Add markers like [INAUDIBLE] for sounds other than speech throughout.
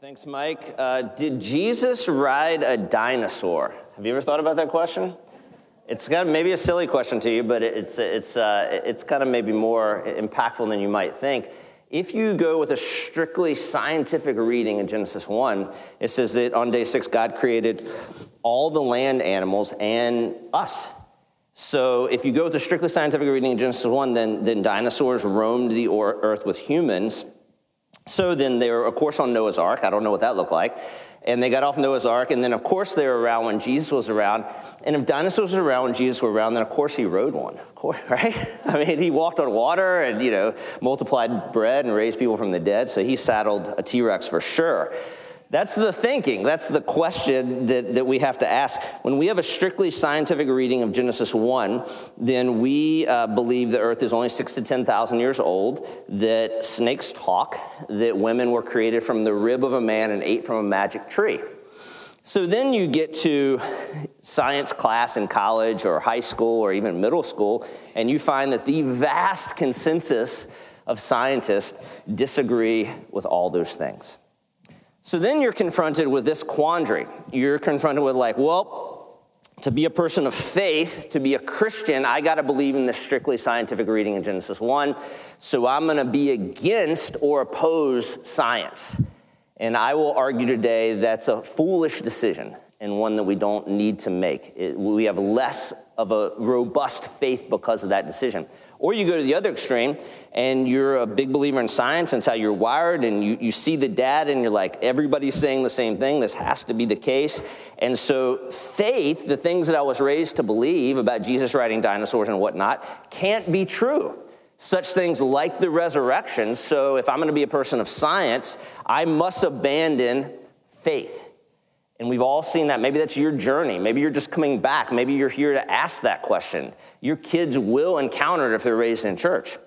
Thanks, Mike. Uh, did Jesus ride a dinosaur? Have you ever thought about that question? It's kind of maybe a silly question to you, but it's, it's, uh, it's kind of maybe more impactful than you might think. If you go with a strictly scientific reading in Genesis 1, it says that on day six, God created all the land animals and us. So if you go with a strictly scientific reading in Genesis 1, then, then dinosaurs roamed the earth with humans. So then they were, of course, on Noah's Ark. I don't know what that looked like. And they got off Noah's Ark, and then, of course, they were around when Jesus was around. And if dinosaurs were around when Jesus were around, then, of course, he rode one, [LAUGHS] right? I mean, he walked on water and, you know, multiplied bread and raised people from the dead, so he saddled a T Rex for sure. That's the thinking. That's the question that, that we have to ask. When we have a strictly scientific reading of Genesis 1, then we uh, believe the earth is only six to 10,000 years old, that snakes talk, that women were created from the rib of a man and ate from a magic tree. So then you get to science class in college or high school or even middle school, and you find that the vast consensus of scientists disagree with all those things. So then you're confronted with this quandary. You're confronted with, like, well, to be a person of faith, to be a Christian, I got to believe in the strictly scientific reading in Genesis 1. So I'm going to be against or oppose science. And I will argue today that's a foolish decision and one that we don't need to make. It, we have less of a robust faith because of that decision. Or you go to the other extreme and you're a big believer in science and it's how you're wired and you, you see the data and you're like, everybody's saying the same thing. This has to be the case. And so faith, the things that I was raised to believe about Jesus riding dinosaurs and whatnot, can't be true. Such things like the resurrection. So if I'm going to be a person of science, I must abandon faith. And we've all seen that. Maybe that's your journey. Maybe you're just coming back. Maybe you're here to ask that question. Your kids will encounter it if they're raised in church.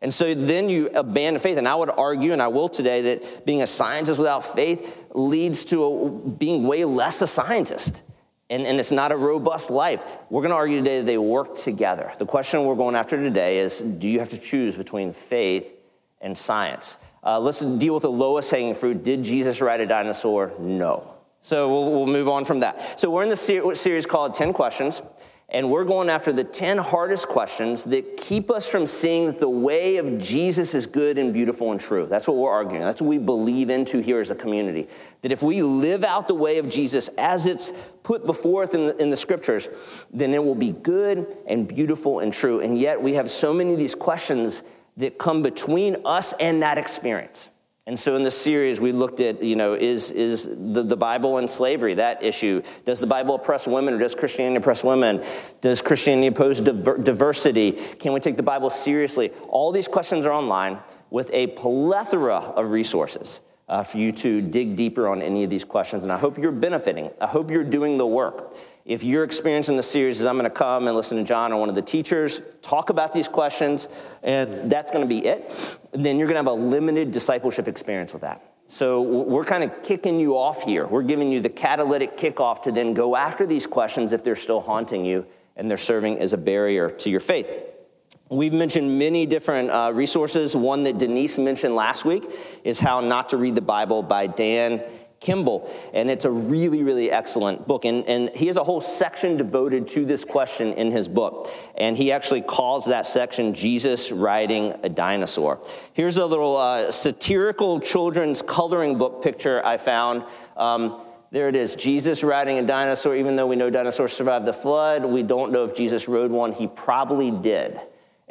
And so then you abandon faith. And I would argue, and I will today, that being a scientist without faith leads to a, being way less a scientist. And, and it's not a robust life. We're going to argue today that they work together. The question we're going after today is do you have to choose between faith and science? Uh, let's deal with the lowest hanging fruit. Did Jesus ride a dinosaur? No. So we'll, we'll move on from that. So we're in the ser- series called 10 Questions, and we're going after the 10 hardest questions that keep us from seeing that the way of Jesus is good and beautiful and true. That's what we're arguing. That's what we believe into here as a community. That if we live out the way of Jesus as it's put before us in in the scriptures, then it will be good and beautiful and true. And yet we have so many of these questions that come between us and that experience. And so in this series, we looked at, you know, is, is the, the Bible and slavery, that issue? Does the Bible oppress women or does Christianity oppress women? Does Christianity oppose diver- diversity? Can we take the Bible seriously? All these questions are online with a plethora of resources uh, for you to dig deeper on any of these questions. And I hope you're benefiting. I hope you're doing the work. If your experience in the series is I'm going to come and listen to John or one of the teachers talk about these questions, and that's going to be it, then you're going to have a limited discipleship experience with that. So we're kind of kicking you off here. We're giving you the catalytic kickoff to then go after these questions if they're still haunting you and they're serving as a barrier to your faith. We've mentioned many different uh, resources. One that Denise mentioned last week is How Not to Read the Bible by Dan Kimball. And it's a really, really excellent book. And, and he has a whole section devoted to this question in his book. And he actually calls that section Jesus Riding a Dinosaur. Here's a little uh, satirical children's coloring book picture I found. Um, there it is Jesus riding a dinosaur. Even though we know dinosaurs survived the flood, we don't know if Jesus rode one. He probably did.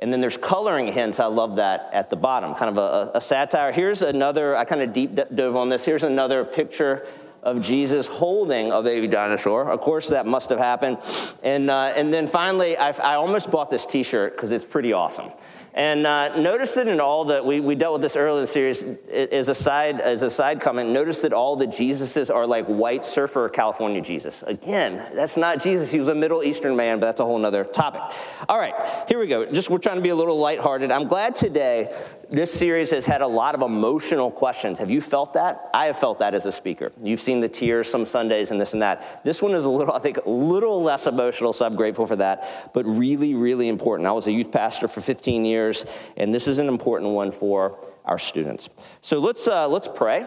And then there's coloring hints. I love that at the bottom, kind of a, a satire. Here's another, I kind of deep dove on this. Here's another picture of Jesus holding a baby dinosaur. Of course, that must have happened. And, uh, and then finally, I, I almost bought this t shirt because it's pretty awesome. And uh, notice that in all that we, we dealt with this earlier in the series as a side as a side comment. Notice that all the Jesuses are like white surfer California Jesus. Again, that's not Jesus. He was a Middle Eastern man, but that's a whole other topic. All right, here we go. Just we're trying to be a little lighthearted. I'm glad today this series has had a lot of emotional questions. Have you felt that? I have felt that as a speaker. You've seen the tears some Sundays and this and that. This one is a little, I think, a little less emotional, so I'm grateful for that, but really, really important. I was a youth pastor for 15 years, and this is an important one for our students. So let's, uh, let's pray.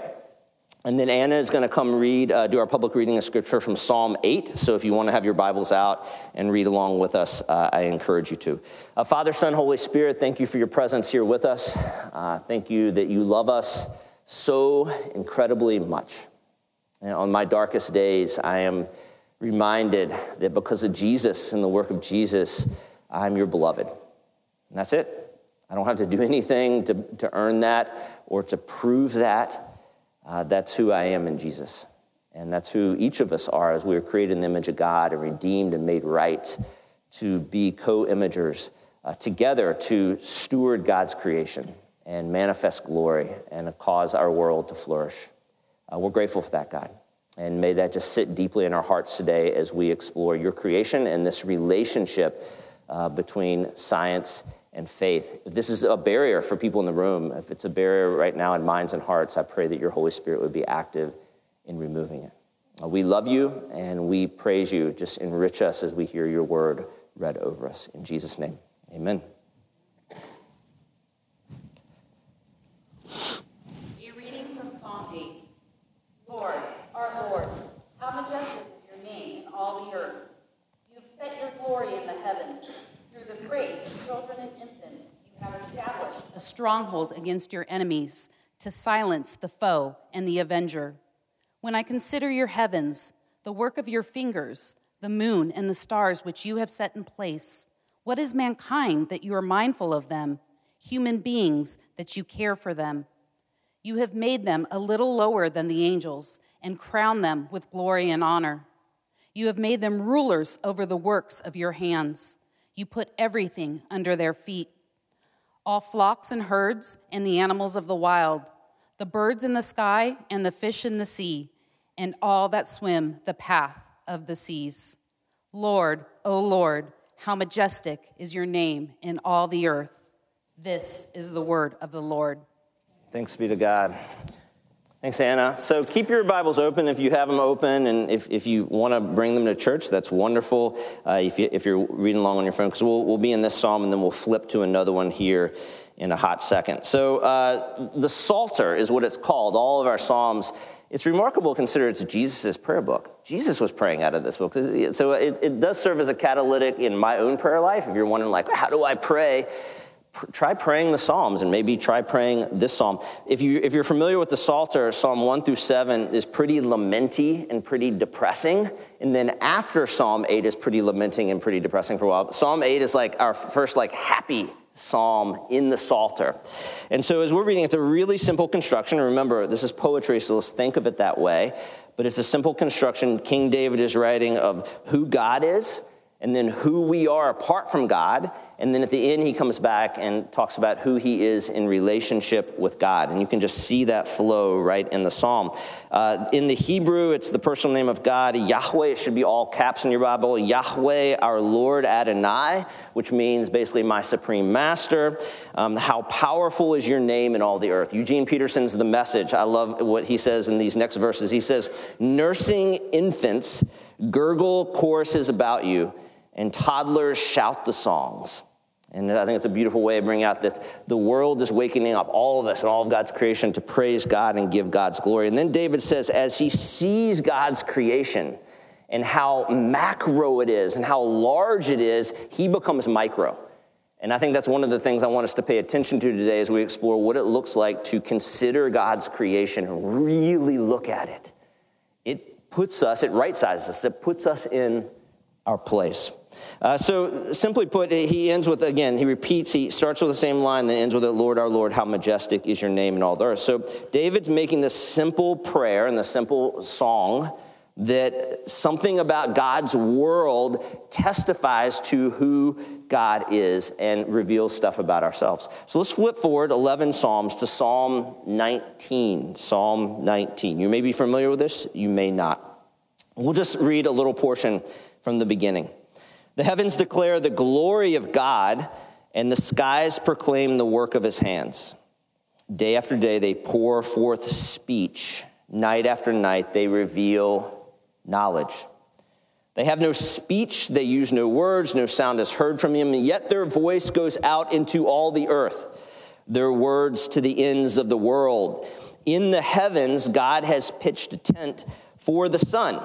And then Anna is going to come read, uh, do our public reading of scripture from Psalm 8. So if you want to have your Bibles out and read along with us, uh, I encourage you to. Uh, Father, Son, Holy Spirit, thank you for your presence here with us. Uh, thank you that you love us so incredibly much. And on my darkest days, I am reminded that because of Jesus and the work of Jesus, I'm your beloved. And that's it. I don't have to do [LAUGHS] anything to, to earn that or to prove that. Uh, that's who I am in Jesus. And that's who each of us are as we are created in the image of God and redeemed and made right to be co imagers uh, together to steward God's creation and manifest glory and cause our world to flourish. Uh, we're grateful for that, God. And may that just sit deeply in our hearts today as we explore your creation and this relationship uh, between science and faith. If this is a barrier for people in the room, if it's a barrier right now in minds and hearts, I pray that your Holy Spirit would be active in removing it. Uh, we love you and we praise you. Just enrich us as we hear your word read over us. In Jesus' name, amen. A reading from Psalm 8. Lord, our Lord, how majestic is your name in all the earth. You have set your glory in the heavens. Through the praise of children and infants, you have established a stronghold against your enemies to silence the foe and the avenger. When I consider your heavens, the work of your fingers, the moon and the stars which you have set in place, what is mankind that you are mindful of them, human beings that you care for them? You have made them a little lower than the angels and crowned them with glory and honor. You have made them rulers over the works of your hands. You put everything under their feet all flocks and herds and the animals of the wild, the birds in the sky and the fish in the sea, and all that swim the path of the seas. Lord, O Lord, how majestic is your name in all the earth. This is the word of the Lord. Thanks be to God. Thanks, Anna. So keep your Bibles open if you have them open, and if, if you want to bring them to church, that's wonderful. Uh, if, you, if you're reading along on your phone, because we'll, we'll be in this psalm and then we'll flip to another one here in a hot second. So uh, the Psalter is what it's called, all of our psalms. It's remarkable consider it's Jesus' prayer book. Jesus was praying out of this book. So it, it does serve as a catalytic in my own prayer life. If you're wondering, like, how do I pray? Try praying the Psalms and maybe try praying this Psalm. If, you, if you're familiar with the Psalter, Psalm 1 through 7 is pretty lamenty and pretty depressing. And then after Psalm 8 is pretty lamenting and pretty depressing for a while. Psalm 8 is like our first like happy psalm in the Psalter. And so as we're reading, it's a really simple construction. Remember, this is poetry, so let's think of it that way. But it's a simple construction. King David is writing of who God is and then who we are apart from God and then at the end, he comes back and talks about who he is in relationship with God. And you can just see that flow right in the psalm. Uh, in the Hebrew, it's the personal name of God, Yahweh. It should be all caps in your Bible. Yahweh, our Lord Adonai, which means basically my supreme master. Um, how powerful is your name in all the earth? Eugene Peterson's The Message. I love what he says in these next verses. He says, Nursing infants gurgle choruses about you and toddlers shout the songs. And I think it's a beautiful way of bringing out that the world is waking up, all of us and all of God's creation, to praise God and give God's glory. And then David says, as he sees God's creation and how macro it is and how large it is, he becomes micro. And I think that's one of the things I want us to pay attention to today as we explore what it looks like to consider God's creation and really look at it. It puts us, it right sizes us, it puts us in our place. Uh, so, simply put, he ends with, again, he repeats, he starts with the same line, then ends with, it Lord, our Lord, how majestic is your name in all the earth. So, David's making this simple prayer and the simple song that something about God's world testifies to who God is and reveals stuff about ourselves. So let's flip forward 11 Psalms to Psalm 19. Psalm 19. You may be familiar with this, you may not. We'll just read a little portion from the beginning. The heavens declare the glory of God, and the skies proclaim the work of his hands. Day after day, they pour forth speech. Night after night, they reveal knowledge. They have no speech, they use no words, no sound is heard from them, yet their voice goes out into all the earth, their words to the ends of the world. In the heavens, God has pitched a tent for the sun.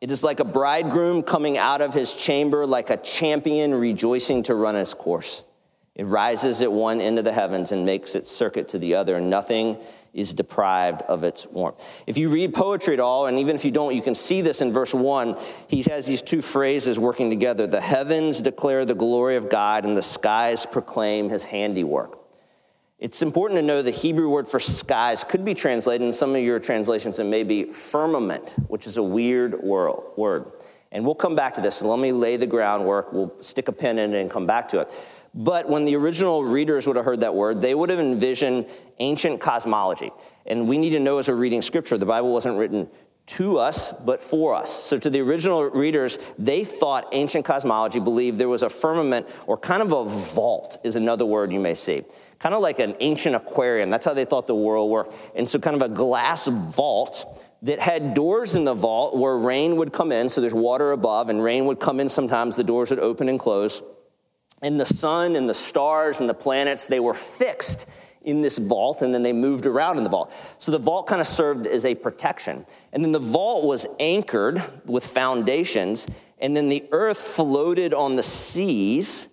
It is like a bridegroom coming out of his chamber, like a champion rejoicing to run his course. It rises at one end of the heavens and makes its circuit to the other, and nothing is deprived of its warmth. If you read poetry at all, and even if you don't, you can see this in verse 1. He has these two phrases working together The heavens declare the glory of God, and the skies proclaim his handiwork. It's important to know the Hebrew word for skies could be translated in some of your translations and maybe firmament, which is a weird word. And we'll come back to this. So let me lay the groundwork. We'll stick a pin in it and come back to it. But when the original readers would have heard that word, they would have envisioned ancient cosmology. And we need to know as we're reading scripture, the Bible wasn't written to us, but for us. So, to the original readers, they thought ancient cosmology believed there was a firmament, or kind of a vault, is another word you may see kind of like an ancient aquarium. That's how they thought the world worked. And so, kind of a glass vault that had doors in the vault where rain would come in. So, there's water above, and rain would come in sometimes. The doors would open and close. And the sun and the stars and the planets, they were fixed in this vault, and then they moved around in the vault. So the vault kind of served as a protection. And then the vault was anchored with foundations, and then the earth floated on the seas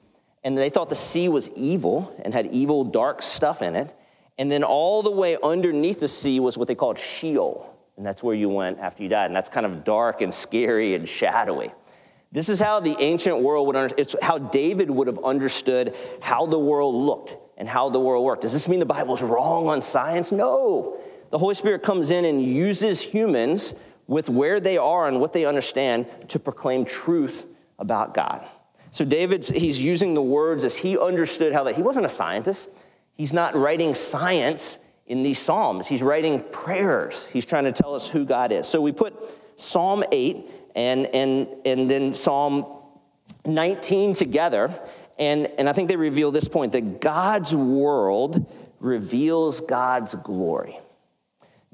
and they thought the sea was evil and had evil, dark stuff in it. And then all the way underneath the sea was what they called Sheol. And that's where you went after you died. And that's kind of dark and scary and shadowy. This is how the ancient world would understand, it's how David would have understood how the world looked and how the world worked. Does this mean the Bible's wrong on science? No. The Holy Spirit comes in and uses humans with where they are and what they understand to proclaim truth about God. So David's he's using the words as he understood how that he wasn't a scientist. He's not writing science in these psalms. He's writing prayers. He's trying to tell us who God is. So we put Psalm 8 and and and then Psalm 19 together and and I think they reveal this point that God's world reveals God's glory.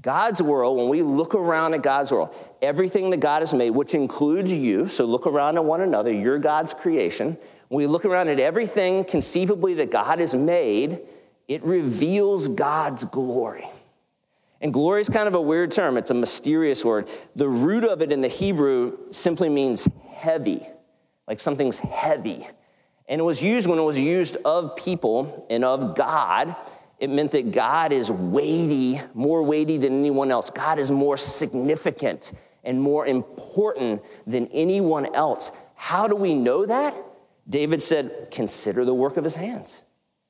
God's world, when we look around at God's world, everything that God has made, which includes you, so look around at one another, you're God's creation. When we look around at everything conceivably that God has made, it reveals God's glory. And glory is kind of a weird term, it's a mysterious word. The root of it in the Hebrew simply means heavy, like something's heavy. And it was used when it was used of people and of God it meant that God is weighty, more weighty than anyone else. God is more significant and more important than anyone else. How do we know that? David said, Consider the work of his hands.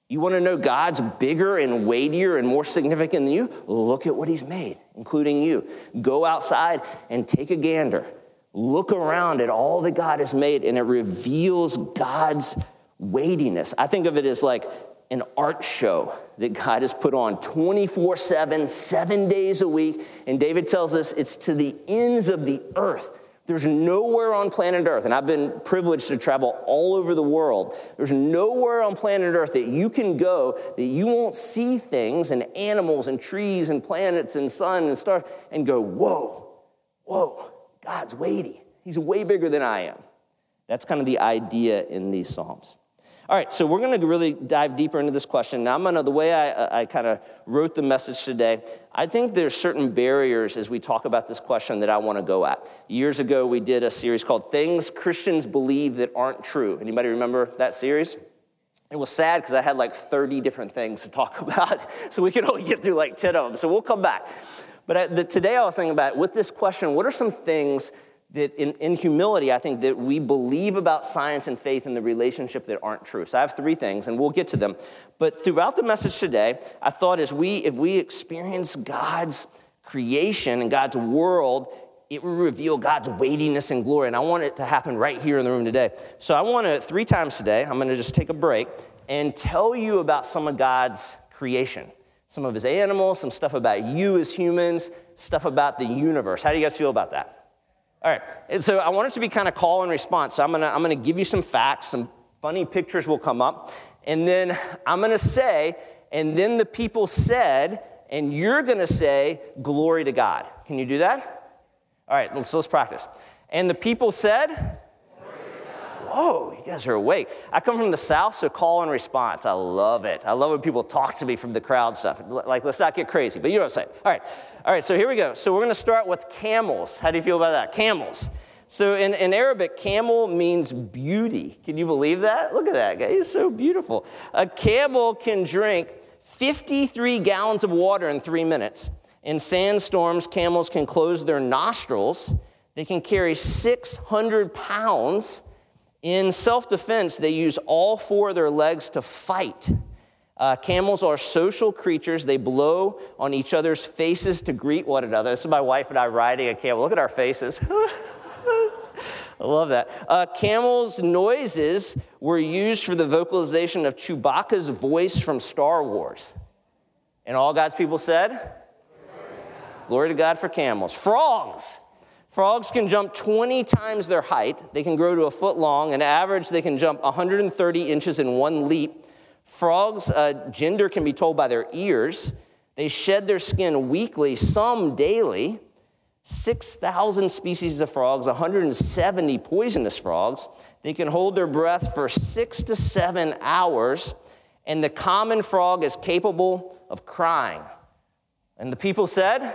You want to know God's bigger and weightier and more significant than you? Look at what he's made, including you. Go outside and take a gander. Look around at all that God has made, and it reveals God's weightiness. I think of it as like an art show that God has put on 24 7, seven days a week. And David tells us it's to the ends of the earth. There's nowhere on planet Earth, and I've been privileged to travel all over the world. There's nowhere on planet Earth that you can go that you won't see things and animals and trees and planets and sun and stars and go, whoa, whoa, God's weighty. He's way bigger than I am. That's kind of the idea in these Psalms. All right, so we're going to really dive deeper into this question. Now, I'm going to, the way I, I kind of wrote the message today, I think there's certain barriers as we talk about this question that I want to go at. Years ago, we did a series called Things Christians Believe That Aren't True. Anybody remember that series? It was sad because I had like 30 different things to talk [LAUGHS] about, so we could only get through like 10 of them. So we'll come back. But the, today I was thinking about with this question, what are some things that in, in, humility, I think that we believe about science and faith in the relationship that aren't true. So I have three things, and we'll get to them. But throughout the message today, I thought as we, if we experience God's creation and God's world, it will reveal God's weightiness and glory. And I want it to happen right here in the room today. So I want to, three times today, I'm going to just take a break and tell you about some of God's creation. Some of his animals, some stuff about you as humans, stuff about the universe. How do you guys feel about that? All right, and so I want it to be kind of call and response. So I'm gonna, I'm gonna give you some facts, some funny pictures will come up, and then I'm gonna say, and then the people said, and you're gonna say, glory to God. Can you do that? All right, so let's practice. And the people said, whoa, you guys are awake. I come from the South, so call and response. I love it. I love when people talk to me from the crowd stuff. Like, let's not get crazy, but you know what I'm saying. All right, all right, so here we go. So we're gonna start with camels. How do you feel about that? Camels. So in, in Arabic, camel means beauty. Can you believe that? Look at that guy. He's so beautiful. A camel can drink 53 gallons of water in three minutes. In sandstorms, camels can close their nostrils. They can carry 600 pounds. In self defense, they use all four of their legs to fight. Uh, camels are social creatures. They blow on each other's faces to greet one another. This is my wife and I riding a camel. Look at our faces. [LAUGHS] I love that. Uh, camels' noises were used for the vocalization of Chewbacca's voice from Star Wars. And all God's people said, Glory to God, Glory to God for camels. Frogs. Frogs can jump 20 times their height. They can grow to a foot long. On average, they can jump 130 inches in one leap. Frogs' uh, gender can be told by their ears. They shed their skin weekly, some daily. 6,000 species of frogs, 170 poisonous frogs. They can hold their breath for six to seven hours, and the common frog is capable of crying. And the people said,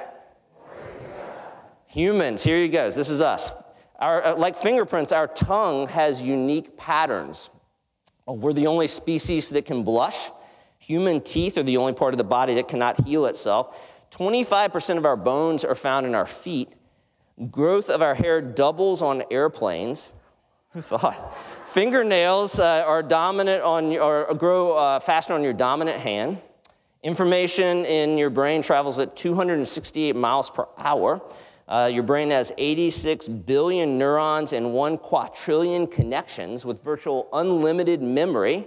Humans, here he goes. This is us. Our, uh, like fingerprints, our tongue has unique patterns. We're the only species that can blush. Human teeth are the only part of the body that cannot heal itself. 25% of our bones are found in our feet. Growth of our hair doubles on airplanes. [LAUGHS] Who thought? Fingernails uh, are dominant on or grow uh, faster on your dominant hand. Information in your brain travels at 268 miles per hour. Uh, your brain has 86 billion neurons and one quadrillion connections with virtual unlimited memory.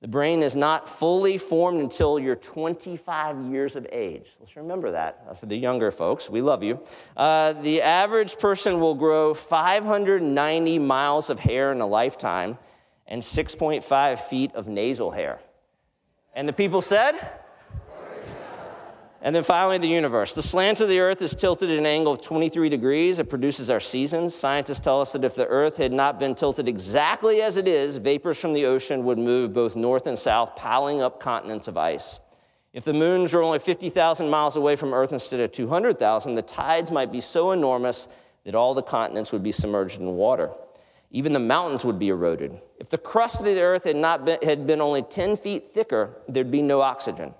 The brain is not fully formed until you're 25 years of age. Let's remember that uh, for the younger folks. We love you. Uh, the average person will grow 590 miles of hair in a lifetime and 6.5 feet of nasal hair. And the people said, and then finally, the universe. The slant of the earth is tilted at an angle of 23 degrees. It produces our seasons. Scientists tell us that if the earth had not been tilted exactly as it is, vapors from the ocean would move both north and south, piling up continents of ice. If the moons were only 50,000 miles away from Earth instead of 200,000, the tides might be so enormous that all the continents would be submerged in water. Even the mountains would be eroded. If the crust of the earth had, not been, had been only 10 feet thicker, there'd be no oxygen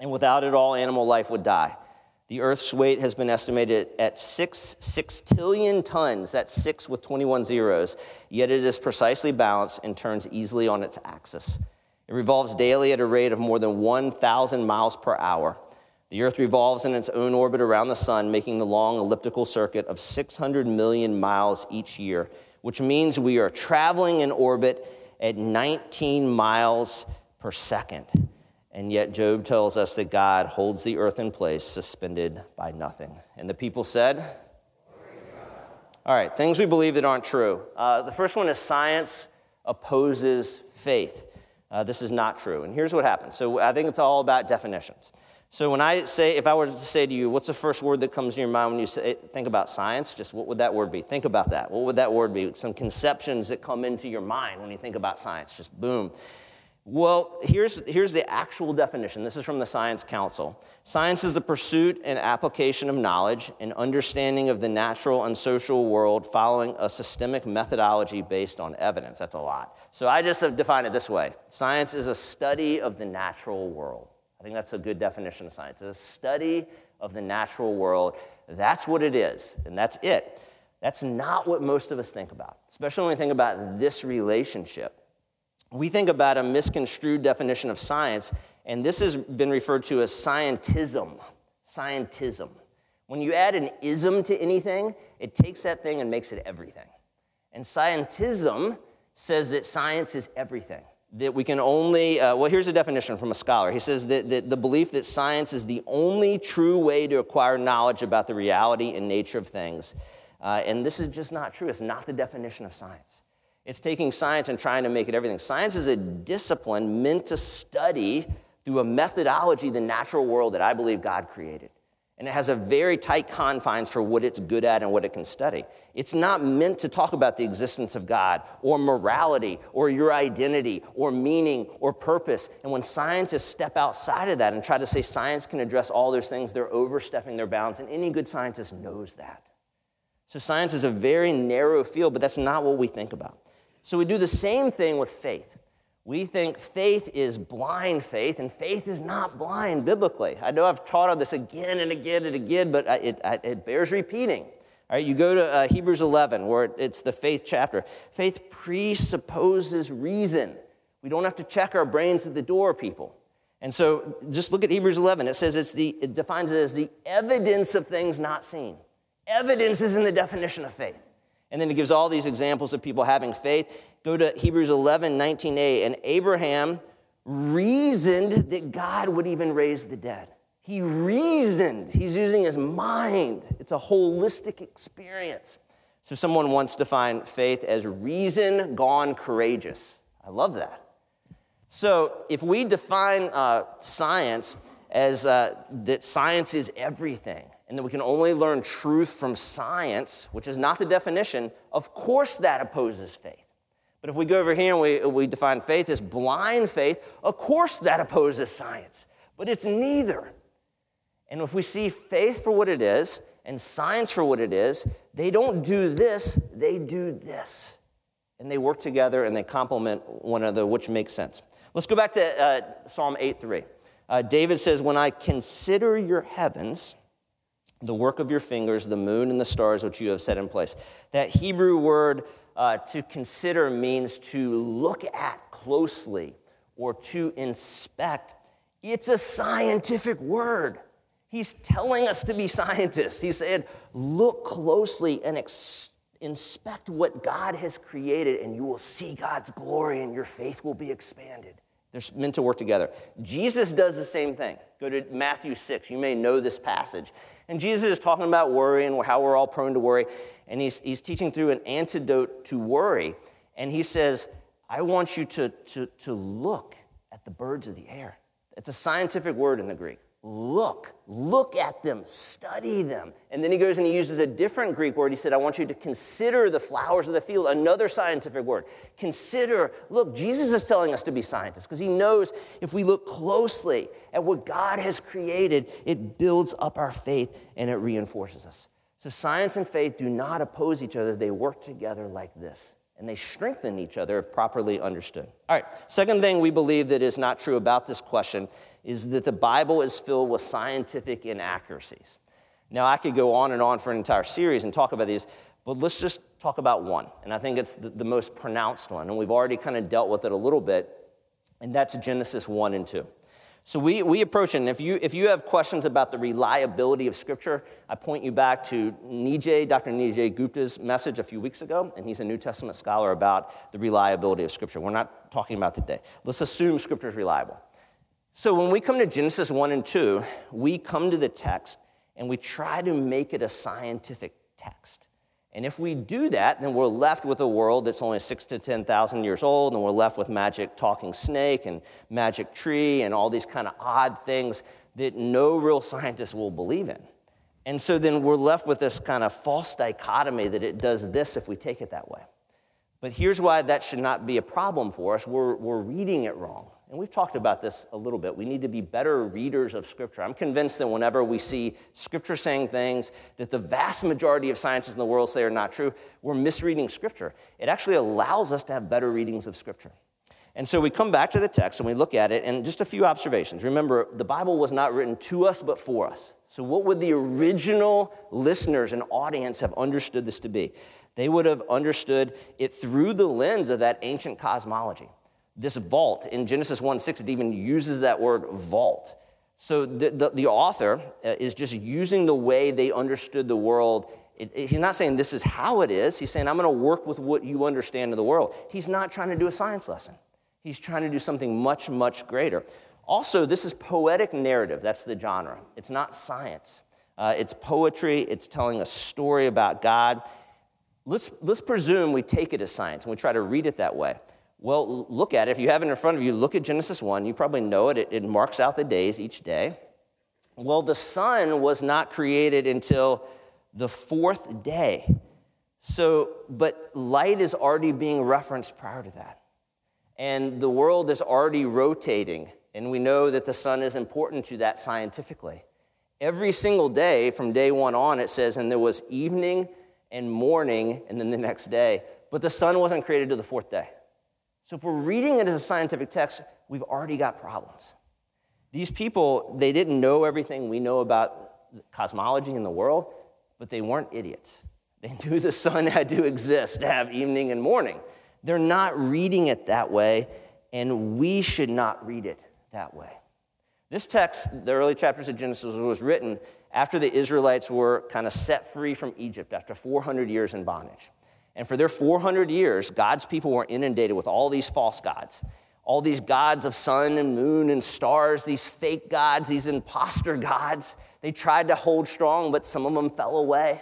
and without it, all animal life would die. The Earth's weight has been estimated at six sextillion tons. That's six with 21 zeros. Yet it is precisely balanced and turns easily on its axis. It revolves daily at a rate of more than 1,000 miles per hour. The Earth revolves in its own orbit around the Sun, making the long elliptical circuit of 600 million miles each year, which means we are traveling in orbit at 19 miles per second. And yet, Job tells us that God holds the earth in place, suspended by nothing. And the people said, All right, things we believe that aren't true. Uh, the first one is science opposes faith. Uh, this is not true. And here's what happens. So I think it's all about definitions. So when I say, if I were to say to you, what's the first word that comes to your mind when you say, think about science? Just what would that word be? Think about that. What would that word be? Some conceptions that come into your mind when you think about science. Just boom. Well, here's, here's the actual definition. This is from the Science Council. Science is the pursuit and application of knowledge and understanding of the natural and social world following a systemic methodology based on evidence. That's a lot. So I just have defined it this way Science is a study of the natural world. I think that's a good definition of science. It's a study of the natural world. That's what it is, and that's it. That's not what most of us think about, especially when we think about this relationship we think about a misconstrued definition of science, and this has been referred to as scientism. Scientism. When you add an ism to anything, it takes that thing and makes it everything. And scientism says that science is everything. That we can only, uh, well, here's a definition from a scholar. He says that, that the belief that science is the only true way to acquire knowledge about the reality and nature of things. Uh, and this is just not true. It's not the definition of science. It's taking science and trying to make it everything. Science is a discipline meant to study through a methodology the natural world that I believe God created. and it has a very tight confines for what it's good at and what it can study. It's not meant to talk about the existence of God or morality or your identity or meaning or purpose. And when scientists step outside of that and try to say science can address all those things, they're overstepping their bounds, and any good scientist knows that. So science is a very narrow field, but that's not what we think about. So we do the same thing with faith. We think faith is blind faith, and faith is not blind biblically. I know I've taught on this again and again and again, but it, it bears repeating. All right, you go to uh, Hebrews 11, where it's the faith chapter. Faith presupposes reason. We don't have to check our brains at the door, people. And so just look at Hebrews 11. It says it's the, it defines it as the evidence of things not seen. Evidence is in the definition of faith. And then it gives all these examples of people having faith. Go to Hebrews 11, 19a. And Abraham reasoned that God would even raise the dead. He reasoned. He's using his mind. It's a holistic experience. So someone wants to defined faith as reason gone courageous. I love that. So if we define uh, science as uh, that science is everything, and that we can only learn truth from science, which is not the definition, of course that opposes faith. But if we go over here and we, we define faith as blind faith, of course that opposes science. But it's neither. And if we see faith for what it is and science for what it is, they don't do this, they do this. And they work together and they complement one another, which makes sense. Let's go back to uh, Psalm 8 3. Uh, David says, When I consider your heavens, the work of your fingers, the moon and the stars which you have set in place. That Hebrew word uh, to consider means to look at closely or to inspect. It's a scientific word. He's telling us to be scientists. He said, look closely and ex- inspect what God has created, and you will see God's glory, and your faith will be expanded. They're meant to work together. Jesus does the same thing. Go to Matthew 6. You may know this passage. And Jesus is talking about worry and how we're all prone to worry. And he's, he's teaching through an antidote to worry. And he says, I want you to, to, to look at the birds of the air. It's a scientific word in the Greek. Look, look at them, study them. And then he goes and he uses a different Greek word. He said, I want you to consider the flowers of the field, another scientific word. Consider, look, Jesus is telling us to be scientists because he knows if we look closely at what God has created, it builds up our faith and it reinforces us. So science and faith do not oppose each other, they work together like this and they strengthen each other if properly understood. All right, second thing we believe that is not true about this question is that the Bible is filled with scientific inaccuracies. Now, I could go on and on for an entire series and talk about these, but let's just talk about one. And I think it's the, the most pronounced one, and we've already kind of dealt with it a little bit, and that's Genesis 1 and 2. So we, we approach it, and if you, if you have questions about the reliability of Scripture, I point you back to Nijay, Dr. Nijay Gupta's message a few weeks ago, and he's a New Testament scholar about the reliability of Scripture. We're not talking about today. Let's assume Scripture is reliable. So when we come to Genesis 1 and 2, we come to the text and we try to make it a scientific text. And if we do that, then we're left with a world that's only six to 10,000 years old, and we're left with magic talking snake and magic tree and all these kind of odd things that no real scientist will believe in. And so then we're left with this kind of false dichotomy that it does this if we take it that way. But here's why that should not be a problem for us we're, we're reading it wrong. And we've talked about this a little bit. We need to be better readers of Scripture. I'm convinced that whenever we see Scripture saying things that the vast majority of scientists in the world say are not true, we're misreading Scripture. It actually allows us to have better readings of Scripture. And so we come back to the text and we look at it, and just a few observations. Remember, the Bible was not written to us, but for us. So, what would the original listeners and audience have understood this to be? They would have understood it through the lens of that ancient cosmology this vault. In Genesis 1 6, it even uses that word vault. So the, the, the author uh, is just using the way they understood the world. It, it, he's not saying this is how it is. He's saying, I'm going to work with what you understand of the world. He's not trying to do a science lesson, he's trying to do something much, much greater. Also, this is poetic narrative. That's the genre. It's not science. Uh, it's poetry. It's telling a story about God. Let's, let's presume we take it as science and we try to read it that way. Well, look at it. If you have it in front of you, look at Genesis 1. You probably know it. It, it marks out the days each day. Well, the sun was not created until the fourth day. So, but light is already being referenced prior to that. And the world is already rotating, and we know that the sun is important to that scientifically. Every single day from day one on, it says, and there was evening and morning, and then the next day. But the sun wasn't created till the fourth day. So if we're reading it as a scientific text, we've already got problems. These people, they didn't know everything we know about cosmology in the world, but they weren't idiots. They [LAUGHS] knew the sun had to exist to have evening and morning. They're not reading it that way, and we should not read it that way. This text, the early chapters of Genesis, was written after the Israelites were kind of set free from Egypt after 400 years in bondage. And for their 400 years, God's people were inundated with all these false gods, all these gods of sun and moon and stars, these fake gods, these impostor gods. They tried to hold strong, but some of them fell away.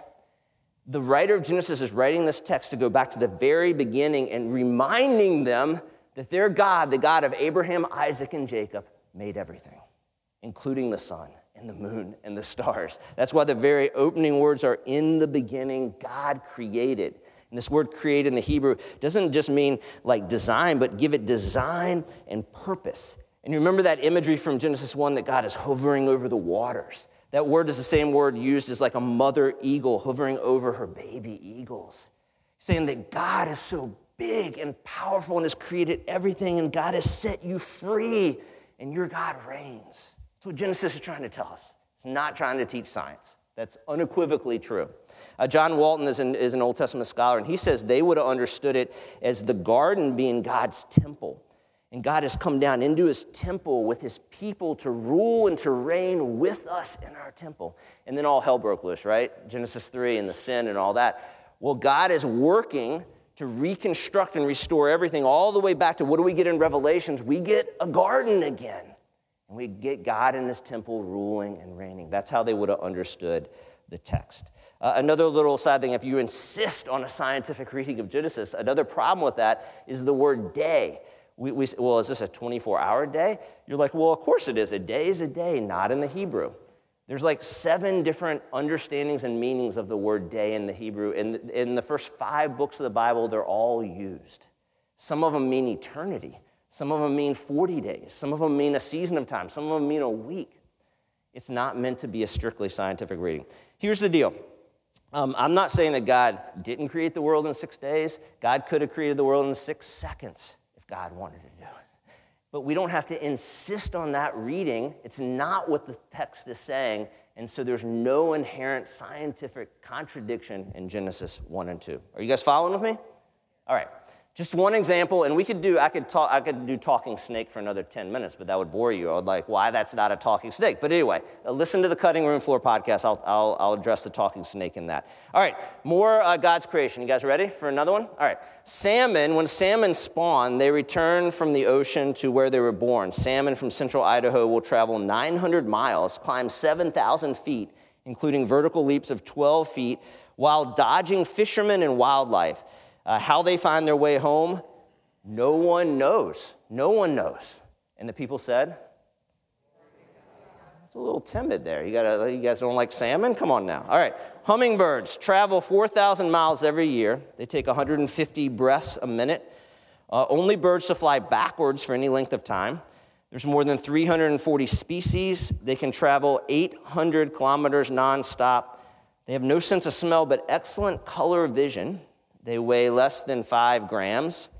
The writer of Genesis is writing this text to go back to the very beginning and reminding them that their God, the God of Abraham, Isaac, and Jacob, made everything, including the sun and the moon and the stars. That's why the very opening words are in the beginning, God created. And this word create in the Hebrew doesn't just mean like design, but give it design and purpose. And you remember that imagery from Genesis 1 that God is hovering over the waters. That word is the same word used as like a mother eagle hovering over her baby eagles, saying that God is so big and powerful and has created everything, and God has set you free, and your God reigns. That's what Genesis is trying to tell us. It's not trying to teach science. That's unequivocally true. Uh, John Walton is an, is an Old Testament scholar, and he says they would have understood it as the garden being God's temple. And God has come down into his temple with his people to rule and to reign with us in our temple. And then all hell broke loose, right? Genesis 3 and the sin and all that. Well, God is working to reconstruct and restore everything all the way back to what do we get in Revelations? We get a garden again. And we get God in his temple ruling and reigning. That's how they would have understood the text. Uh, another little side thing if you insist on a scientific [LAUGHS] reading of Genesis, another problem with that is the word day. We, we, well, is this a 24 hour day? You're like, well, of course it is. A day is a day, not in the Hebrew. There's like seven different understandings and meanings of the word day in the Hebrew. In, in the first five books of the Bible, they're all used. Some of them mean eternity. Some of them mean 40 days. Some of them mean a season of time. Some of them mean a week. It's not meant to be a strictly scientific reading. Here's the deal um, I'm not saying that God didn't create the world in six days. God could have created the world in six seconds if God wanted to do it. But we don't have to insist on that reading. It's not what the text is saying. And so there's no inherent scientific contradiction in Genesis 1 and 2. Are you guys following with me? All right. Just one example, and we could do, I could talk, I could do talking snake for another 10 minutes, but that would bore you. I would like, why that's not a talking snake. But anyway, uh, listen to the Cutting Room Floor podcast. I'll, I'll, I'll address the talking snake in that. All right, more uh, God's creation. You guys ready for another one? All right. Salmon, when salmon spawn, they return from the ocean to where they were born. Salmon from central Idaho will travel 900 miles, climb 7,000 feet, including vertical leaps of 12 feet, while dodging fishermen and wildlife. Uh, how they find their way home, no one knows. No one knows. And the people said, It's a little timid there. You, gotta, you guys don't like salmon? Come on now. All right. Hummingbirds travel 4,000 miles every year. They take 150 breaths a minute. Uh, only birds to fly backwards for any length of time. There's more than 340 species. They can travel 800 kilometers nonstop. They have no sense of smell, but excellent color vision. They weigh less than five grams.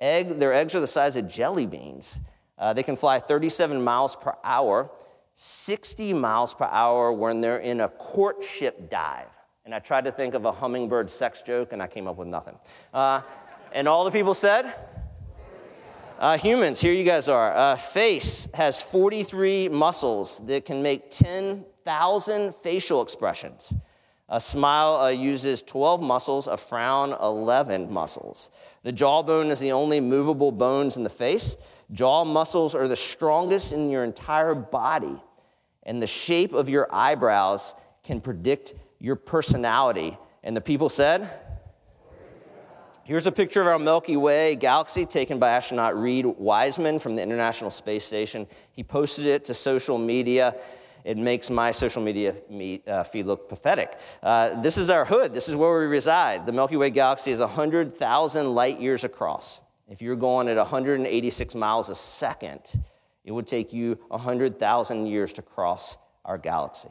Egg, their eggs are the size of jelly beans. Uh, they can fly 37 miles per hour, 60 miles per hour when they're in a courtship dive. And I tried to think of a hummingbird sex joke, and I came up with nothing. Uh, and all the people said, uh, humans, here you guys are. Uh, face has 43 muscles that can make 10,000 facial expressions. A smile uh, uses 12 muscles, a frown, 11 muscles. The jawbone is the only movable bones in the face. Jaw muscles are the strongest in your entire body, and the shape of your eyebrows can predict your personality. And the people said, Here's a picture of our Milky Way galaxy taken by astronaut Reid Wiseman from the International Space Station. He posted it to social media. It makes my social media uh, feed look pathetic. Uh, this is our hood. This is where we reside. The Milky Way galaxy is 100,000 light years across. If you're going at 186 miles a second, it would take you 100,000 years to cross our galaxy.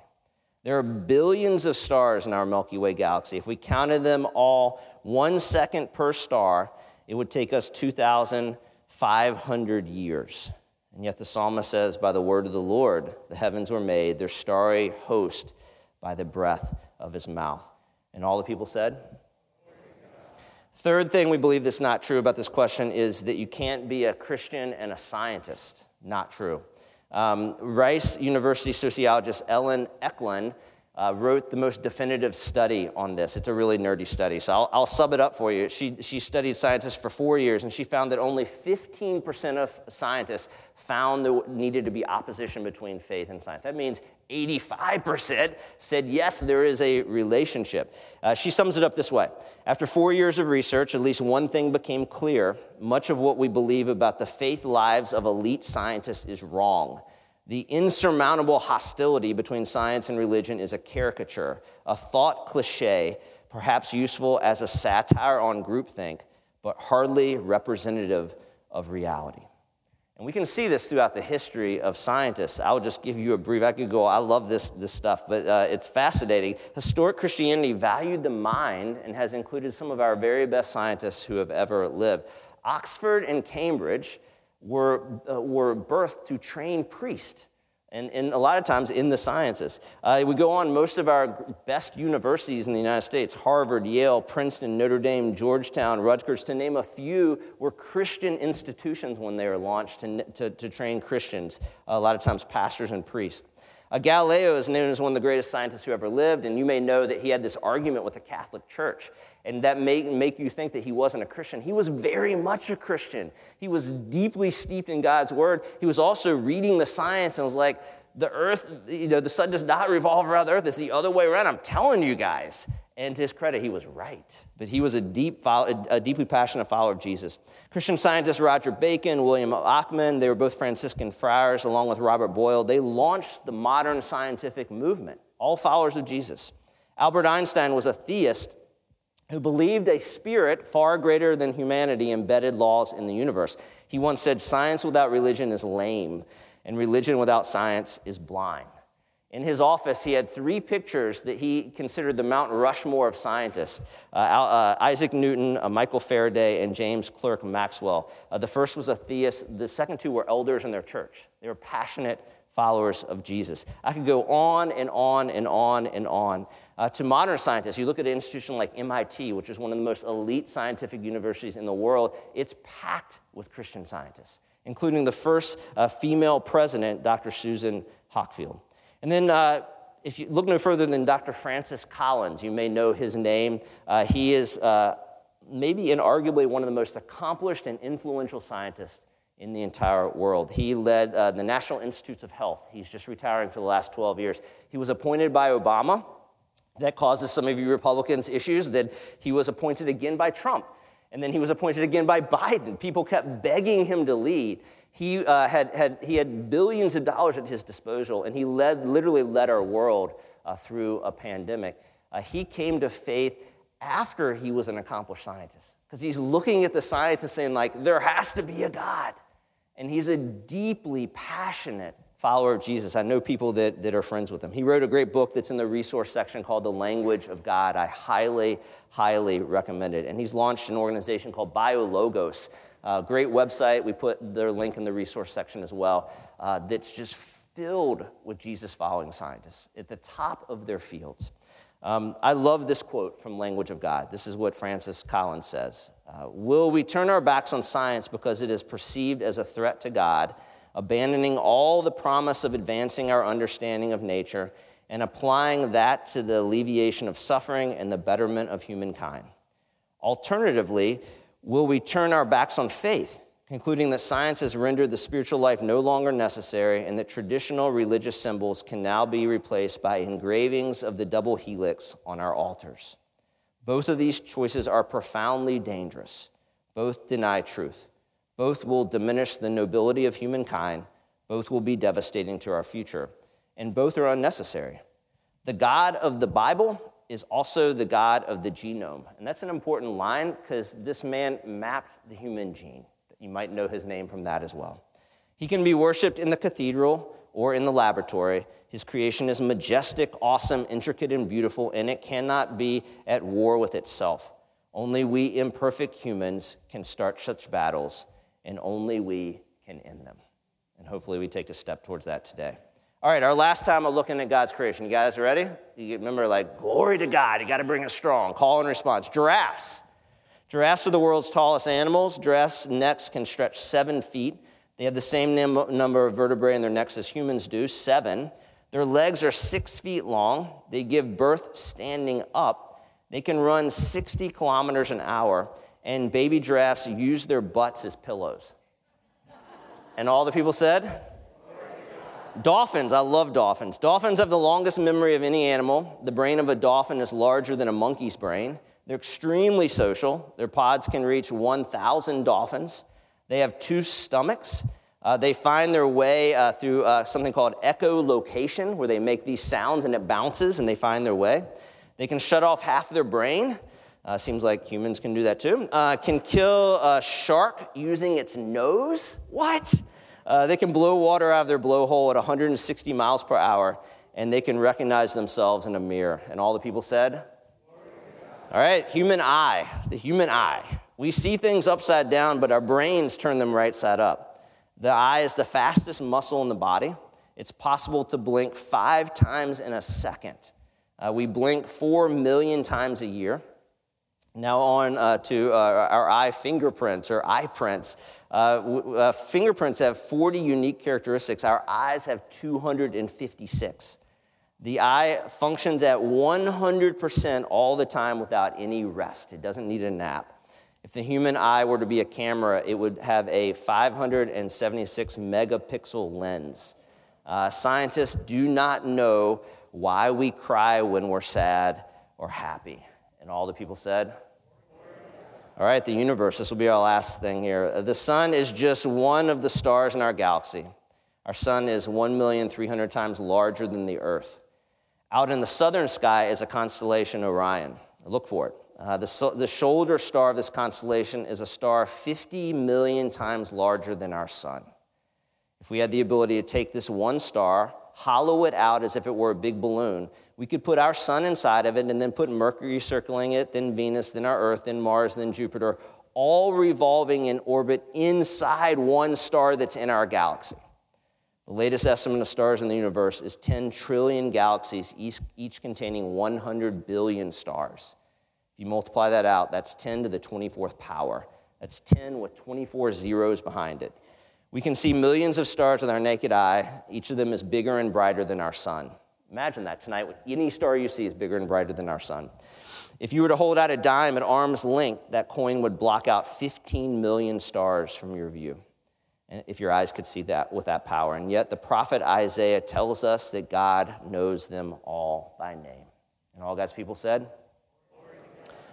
There are billions of stars in our Milky Way galaxy. If we counted them all one second per star, it would take us 2,500 years. And yet the psalmist says, By the word of the Lord, the heavens were made, their starry host by the breath of his mouth. And all the people said, Third thing we believe that's not true about this question is that you can't be a Christian and a scientist. Not true. Um, Rice University sociologist Ellen Ecklund uh, wrote the most definitive study on this. It's a really nerdy study, so I'll, I'll, sub it up for you. She, she studied scientists for four years, and she found that only 15% of scientists found there needed to be opposition between faith and science. That means 85% said yes, there is a relationship. Uh, she sums it up this way After four years of research, at least one thing became clear much of what we believe about the faith lives of elite scientists is wrong. The insurmountable hostility between science and religion is a caricature, a thought cliche, perhaps useful as a satire on groupthink, but hardly representative of reality. And we can see this throughout the history of scientists. I'll just give you a brief, I could go, I love this, this stuff, but uh, it's fascinating. Historic Christianity valued the mind and has included some of our very best scientists who have ever lived. Oxford and Cambridge were, uh, were birthed to train priests. And, and, a lot of times in the sciences. Uh, we go on, most of our best universities in the United States Harvard, Yale, Princeton, Notre Dame, Georgetown, Rutgers, to name a few, were Christian institutions when they were launched to, to, to train Christians, a lot of times pastors and priests. Uh, Galileo is known as one of the greatest scientists who ever lived, and you may know that he had this argument with the Catholic Church, and that may make you think that he wasn't a Christian. He was very much a Christian. He was deeply steeped in God's word. He was also reading the science and was like, the earth, you know, the sun does not revolve around the earth, it's the other way around. I'm telling you guys. And to his credit, he was right. But he was a, deep, a deeply passionate follower of Jesus. Christian scientists Roger Bacon, William Ockham, they were both Franciscan friars, along with Robert Boyle. They launched the modern scientific movement, all followers of Jesus. Albert Einstein was a theist who believed a spirit far greater than humanity embedded laws in the universe. He once said, Science without religion is lame, and religion without science is blind. In his office, he had three pictures that he considered the Mount Rushmore of scientists uh, uh, Isaac Newton, uh, Michael Faraday, and James Clerk Maxwell. Uh, the first was a theist, the second two were elders in their church. They were passionate followers of Jesus. I could go on and on and on and on. Uh, to modern scientists, you look at an institution like MIT, which is one of the most elite scientific universities in the world, it's packed with Christian scientists, including the first uh, female president, Dr. Susan Hockfield. And then, uh, if you look no further than Dr. Francis Collins, you may know his name. Uh, he is uh, maybe inarguably one of the most accomplished and influential scientists in the entire world. He led uh, the National Institutes of Health. He's just retiring for the last 12 years. He was appointed by Obama. That causes some of you Republicans issues that he was appointed again by Trump. And then he was appointed again by Biden. People kept begging him to lead. He, uh, had, had, he had billions of dollars at his disposal, and he led, literally led our world uh, through a pandemic. Uh, he came to faith after he was an accomplished scientist, because he's looking at the science and saying, like, there has to be a God. And he's a deeply passionate follower of Jesus. I know people that, that are friends with him. He wrote a great book that's in the resource section called The Language of God. I highly, highly recommend it. And he's launched an organization called BioLogos uh, great website. We put their link in the resource section as well. Uh, that's just filled with Jesus following scientists at the top of their fields. Um, I love this quote from Language of God. This is what Francis Collins says uh, Will we turn our backs on science because it is perceived as a threat to God, abandoning all the promise of advancing our understanding of nature and applying that to the alleviation of suffering and the betterment of humankind? Alternatively, Will we turn our backs on faith, concluding that science has rendered the spiritual life no longer necessary and that traditional religious symbols can now be replaced by engravings of the double helix on our altars? Both of these choices are profoundly dangerous. Both deny truth. Both will diminish the nobility of humankind. Both will be devastating to our future. and both are unnecessary. The God of the Bible is also the God of the genome. And that's an important line because this man mapped the human gene. You might know his name from that as well. He can be worshiped in the cathedral or in the laboratory. His creation is majestic, awesome, intricate, and beautiful, and it cannot be at war with itself. Only we imperfect humans can start such battles, and only we can end them. And hopefully, we take a step towards that today. All right, our last time of looking at God's creation. You guys ready? You remember, like, glory to God. You got to bring it strong. Call and response. Giraffes. Giraffes are the world's tallest animals. Giraffes' necks can stretch seven feet. They have the same number of vertebrae in their necks as humans do, seven. Their legs are six feet long. They give birth standing up. They can run 60 kilometers an hour, and baby giraffes use their butts as pillows. And all the people said, Dolphins, I love dolphins. Dolphins have the longest memory of any animal. The brain of a dolphin is larger than a monkey's brain. They're extremely social. Their pods can reach 1,000 dolphins. They have two stomachs. Uh, they find their way uh, through uh, something called echolocation, where they make these sounds and it bounces and they find their way. They can shut off half their brain. Uh, seems like humans can do that too. Uh, can kill a shark using its nose. What? Uh, they can blow water out of their blowhole at 160 miles per hour, and they can recognize themselves in a mirror. And all the people said, all right, human eye, the human eye. We see things upside down, but our brains turn them right side up. The eye is the fastest muscle in the body. It's possible to blink five times in a second. Uh, we blink four million times a year. Now, on uh, to uh, our eye fingerprints or eye prints. Uh, uh, fingerprints have 40 unique characteristics, our eyes have 256. The eye functions at 100% all the time without any rest. It doesn't need a nap. If the human eye were to be a camera, it would have a 576 megapixel lens. Uh, scientists do not know why we cry when we're sad or happy. And all the people said, all right, the universe, this will be our last thing here. The sun is just one of the stars in our galaxy. Our sun is 1,300 times larger than the earth. Out in the southern sky is a constellation Orion. Look for it. Uh, the, the shoulder star of this constellation is a star 50 million times larger than our sun. If we had the ability to take this one star, hollow it out as if it were a big balloon, we could put our sun inside of it and then put Mercury circling it, then Venus, then our Earth, then Mars, then Jupiter, all revolving in orbit inside one star that's in our galaxy. The latest estimate of stars in the universe is 10 trillion galaxies, each, containing 100 billion stars. If you multiply that out, that's 10 to the 24th power. That's 10 with 24 zeros behind it. We can see millions of stars with our naked eye. Each of them is bigger and brighter than our sun. Imagine that tonight. Any star you see is bigger and brighter than our sun. If you were to hold out a dime at arm's length, that coin would block out 15 million stars from your view and if your eyes could see that with that power. And yet, the prophet Isaiah tells us that God knows them all by name. And all God's people said?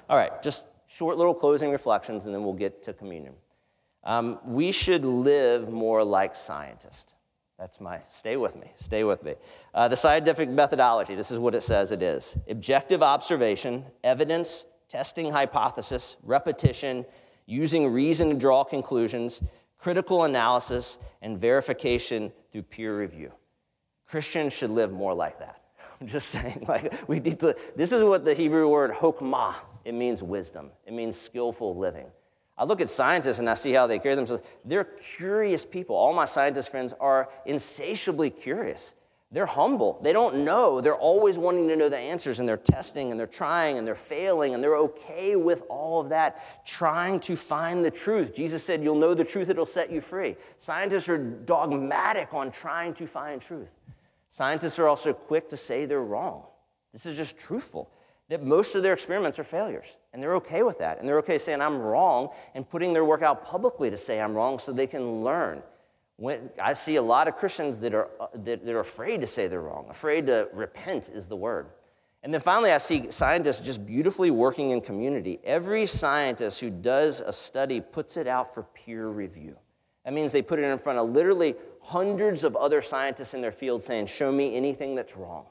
All right, just short little closing reflections, and then we'll get to communion. Um, we should live more like scientists. That's my, stay with me, stay with me. Uh, the scientific methodology, this is what it says it is objective observation, evidence, testing hypothesis, repetition, using reason to draw conclusions, critical analysis, and verification through peer review. Christians should live more like that. [LAUGHS] I'm just saying, [LAUGHS] like, we need to, this is what the Hebrew word hokmah, it means wisdom, it means skillful living. I look at scientists and I see how they carry themselves. They're curious people. All my scientist friends are insatiably curious. They're humble. They don't know. They're always wanting to know the answers, and they're testing and they're trying and they're failing, and they're okay with all of that, trying to find the truth. Jesus said, You'll know the truth, it'll set you free. Scientists are dogmatic on trying to find truth. Scientists are also quick to say they're wrong. This is just truthful. That most of their experiments are failures, and they're okay with that. And they're okay saying, I'm wrong, and putting their work out publicly to say I'm wrong so they can learn. When, I see a lot of Christians that are, uh, that, that are afraid to say they're wrong, afraid to repent is the word. And then finally, I see scientists just beautifully working in community. Every scientist who does a study puts it out for peer review. That means they put it in front of literally hundreds of other scientists in their field saying, Show me anything that's wrong.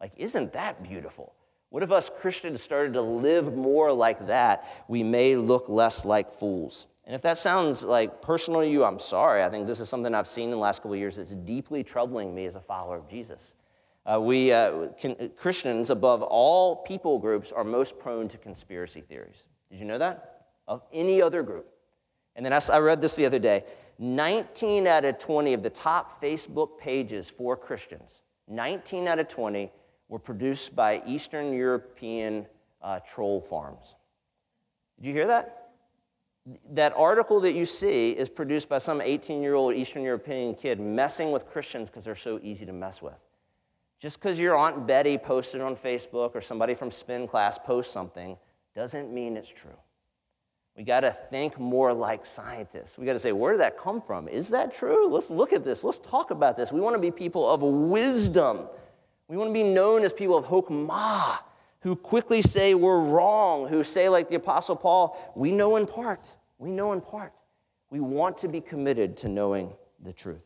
Like, isn't that beautiful? What if us Christians started to live more like that? We may look less like fools. And if that sounds like personal to you, I'm sorry. I think this is something I've seen in the last couple of years that's deeply troubling me as a follower of Jesus. Uh, we uh, can, Christians, above all people groups, are most prone to conspiracy theories. Did you know that? Of any other group. And then I, I read this the other day 19 out of 20 of the top Facebook pages for Christians, 19 out of 20 were produced by Eastern European uh, troll farms. Did you hear that? That article that you see is produced by some 18 year old Eastern European kid messing with Christians because they're so easy to mess with. Just because your Aunt Betty posted on Facebook or somebody from spin class posts something doesn't mean it's true. We got to think more like scientists. We got to say, where did that come from? Is that true? Let's look at this. Let's talk about this. We want to be people of wisdom we want to be known as people of Hokmah, who quickly say we're wrong, who say, like the Apostle Paul, we know in part. We know in part. We want to be committed to knowing the truth.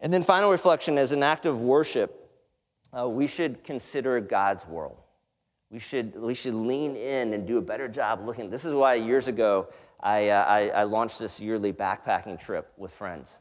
And then, final reflection as an act of worship, uh, we should consider God's world. We should, we should lean in and do a better job looking. This is why years ago I, uh, I, I launched this yearly backpacking trip with friends.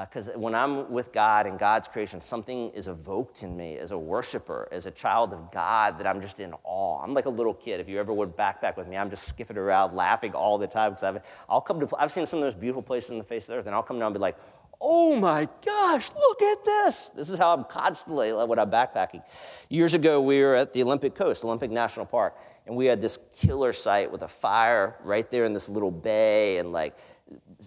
Because uh, when I'm with God and God's creation, something is evoked in me as a worshiper, as a child of God, that I'm just in awe. I'm like a little kid. If you ever would backpack with me, I'm just skipping around, laughing all the time. Because I've, I'll come to, I've seen some of those beautiful places in the face of the earth, and I'll come down and be like, oh my gosh, look at this. This is how I'm constantly when I'm backpacking. Years ago, we were at the Olympic Coast, Olympic National Park, and we had this killer site with a fire right there in this little bay, and like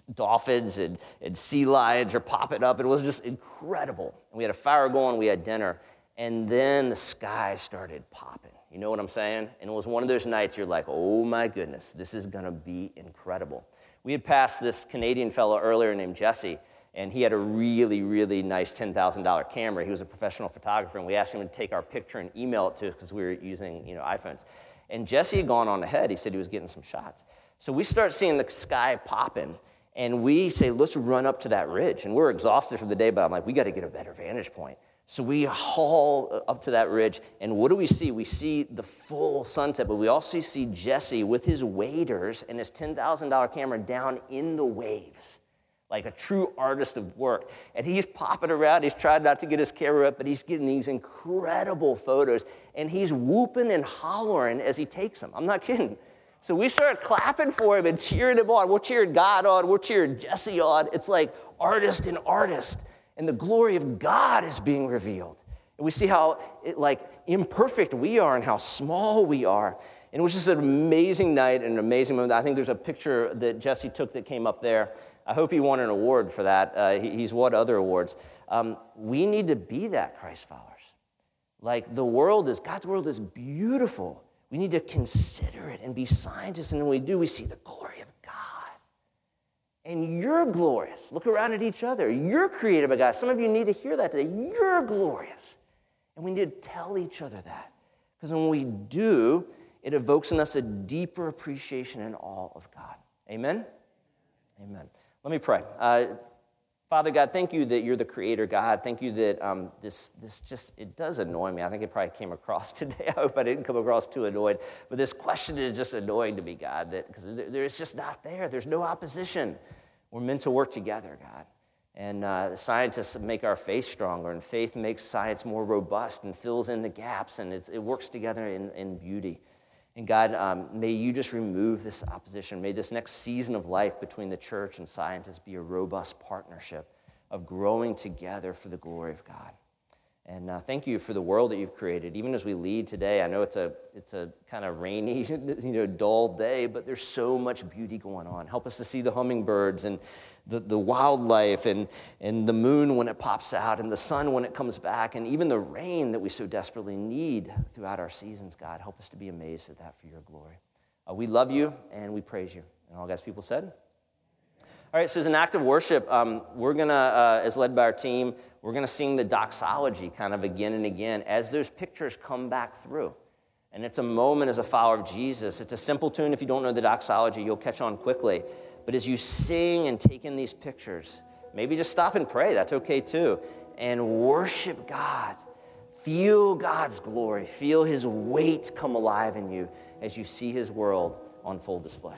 dolphins and, and sea lions are popping up. It was just incredible. And we had a fire going, we had dinner, and then the sky started popping. You know what I'm saying? And it was one of those nights you're like, oh my goodness, this is gonna be incredible. We had passed this Canadian fellow earlier named Jesse, and he had a really, really nice $10,000 camera. He was a professional photographer, and we asked him to take our picture and email it to us because we were using you know, iPhones. And Jesse had gone on ahead. He said he was getting some shots. So we start seeing the sky popping, and we say, let's run up to that ridge. And we're exhausted from the day, but I'm like, we got to get a better vantage point. So we haul up to that ridge, and what do we see? We see the full sunset, but we also see Jesse with his waders and his $10,000 camera down in the waves, like a true artist of work. And he's popping around. He's trying not to get his camera up, but he's getting these incredible photos, and he's whooping and hollering as he takes them. I'm not kidding. So we start clapping for him and cheering him on. We're cheering God on. We're cheering Jesse on. It's like artist and artist. And the glory of God is being revealed. And we see how it, like imperfect we are and how small we are. And it was just an amazing night and an amazing moment. I think there's a picture that Jesse took that came up there. I hope he won an award for that. Uh, he, he's won other awards. Um, we need to be that Christ followers. Like the world is, God's world is beautiful. We need to consider it and be scientists. And when we do, we see the glory of God. And you're glorious. Look around at each other. You're created by God. Some of you need to hear that today. You're glorious. And we need to tell each other that. Because when we do, it evokes in us a deeper appreciation and awe of God. Amen? Amen. Let me pray. Uh, Father God, thank you that you're the creator God. Thank you that um, this, this just, it does annoy me. I think it probably came across [LAUGHS] today. I hope I didn't come across too annoyed. But this question is just annoying to me, God, that because there, it's just not there. There's no opposition. We're meant to work together, God. And uh, the scientists make our faith stronger, and faith makes science more robust and fills in the gaps, and it works together in, in beauty. And God, um, may you just remove this opposition. May this next season of life between the church and scientists be a robust partnership of growing together for the glory of God. And uh, thank you for the world that you've created. Even as we lead today, I know it's a, it's a kind of rainy, [LAUGHS] you know, dull day, but there's so much beauty going on. Help us to see the hummingbirds and the, the wildlife and, and the moon when it pops out and the sun when it comes back and even the rain that we so desperately need throughout our seasons, God. Help us to be amazed at that for your glory. Uh, we love you and we praise you. And all God's people said, all right, so as an act of worship, um, we're going to, uh, as led by our team, we're going to sing the doxology kind of again and again as those pictures come back through. And it's a moment as a follower of Jesus. It's a simple tune. If you don't know the doxology, you'll catch on quickly. But as you sing and take in these pictures, Maybe just stop and pray. That's okay too. And worship God. Feel God's glory. Feel His weight come alive in you as you see His world on full display.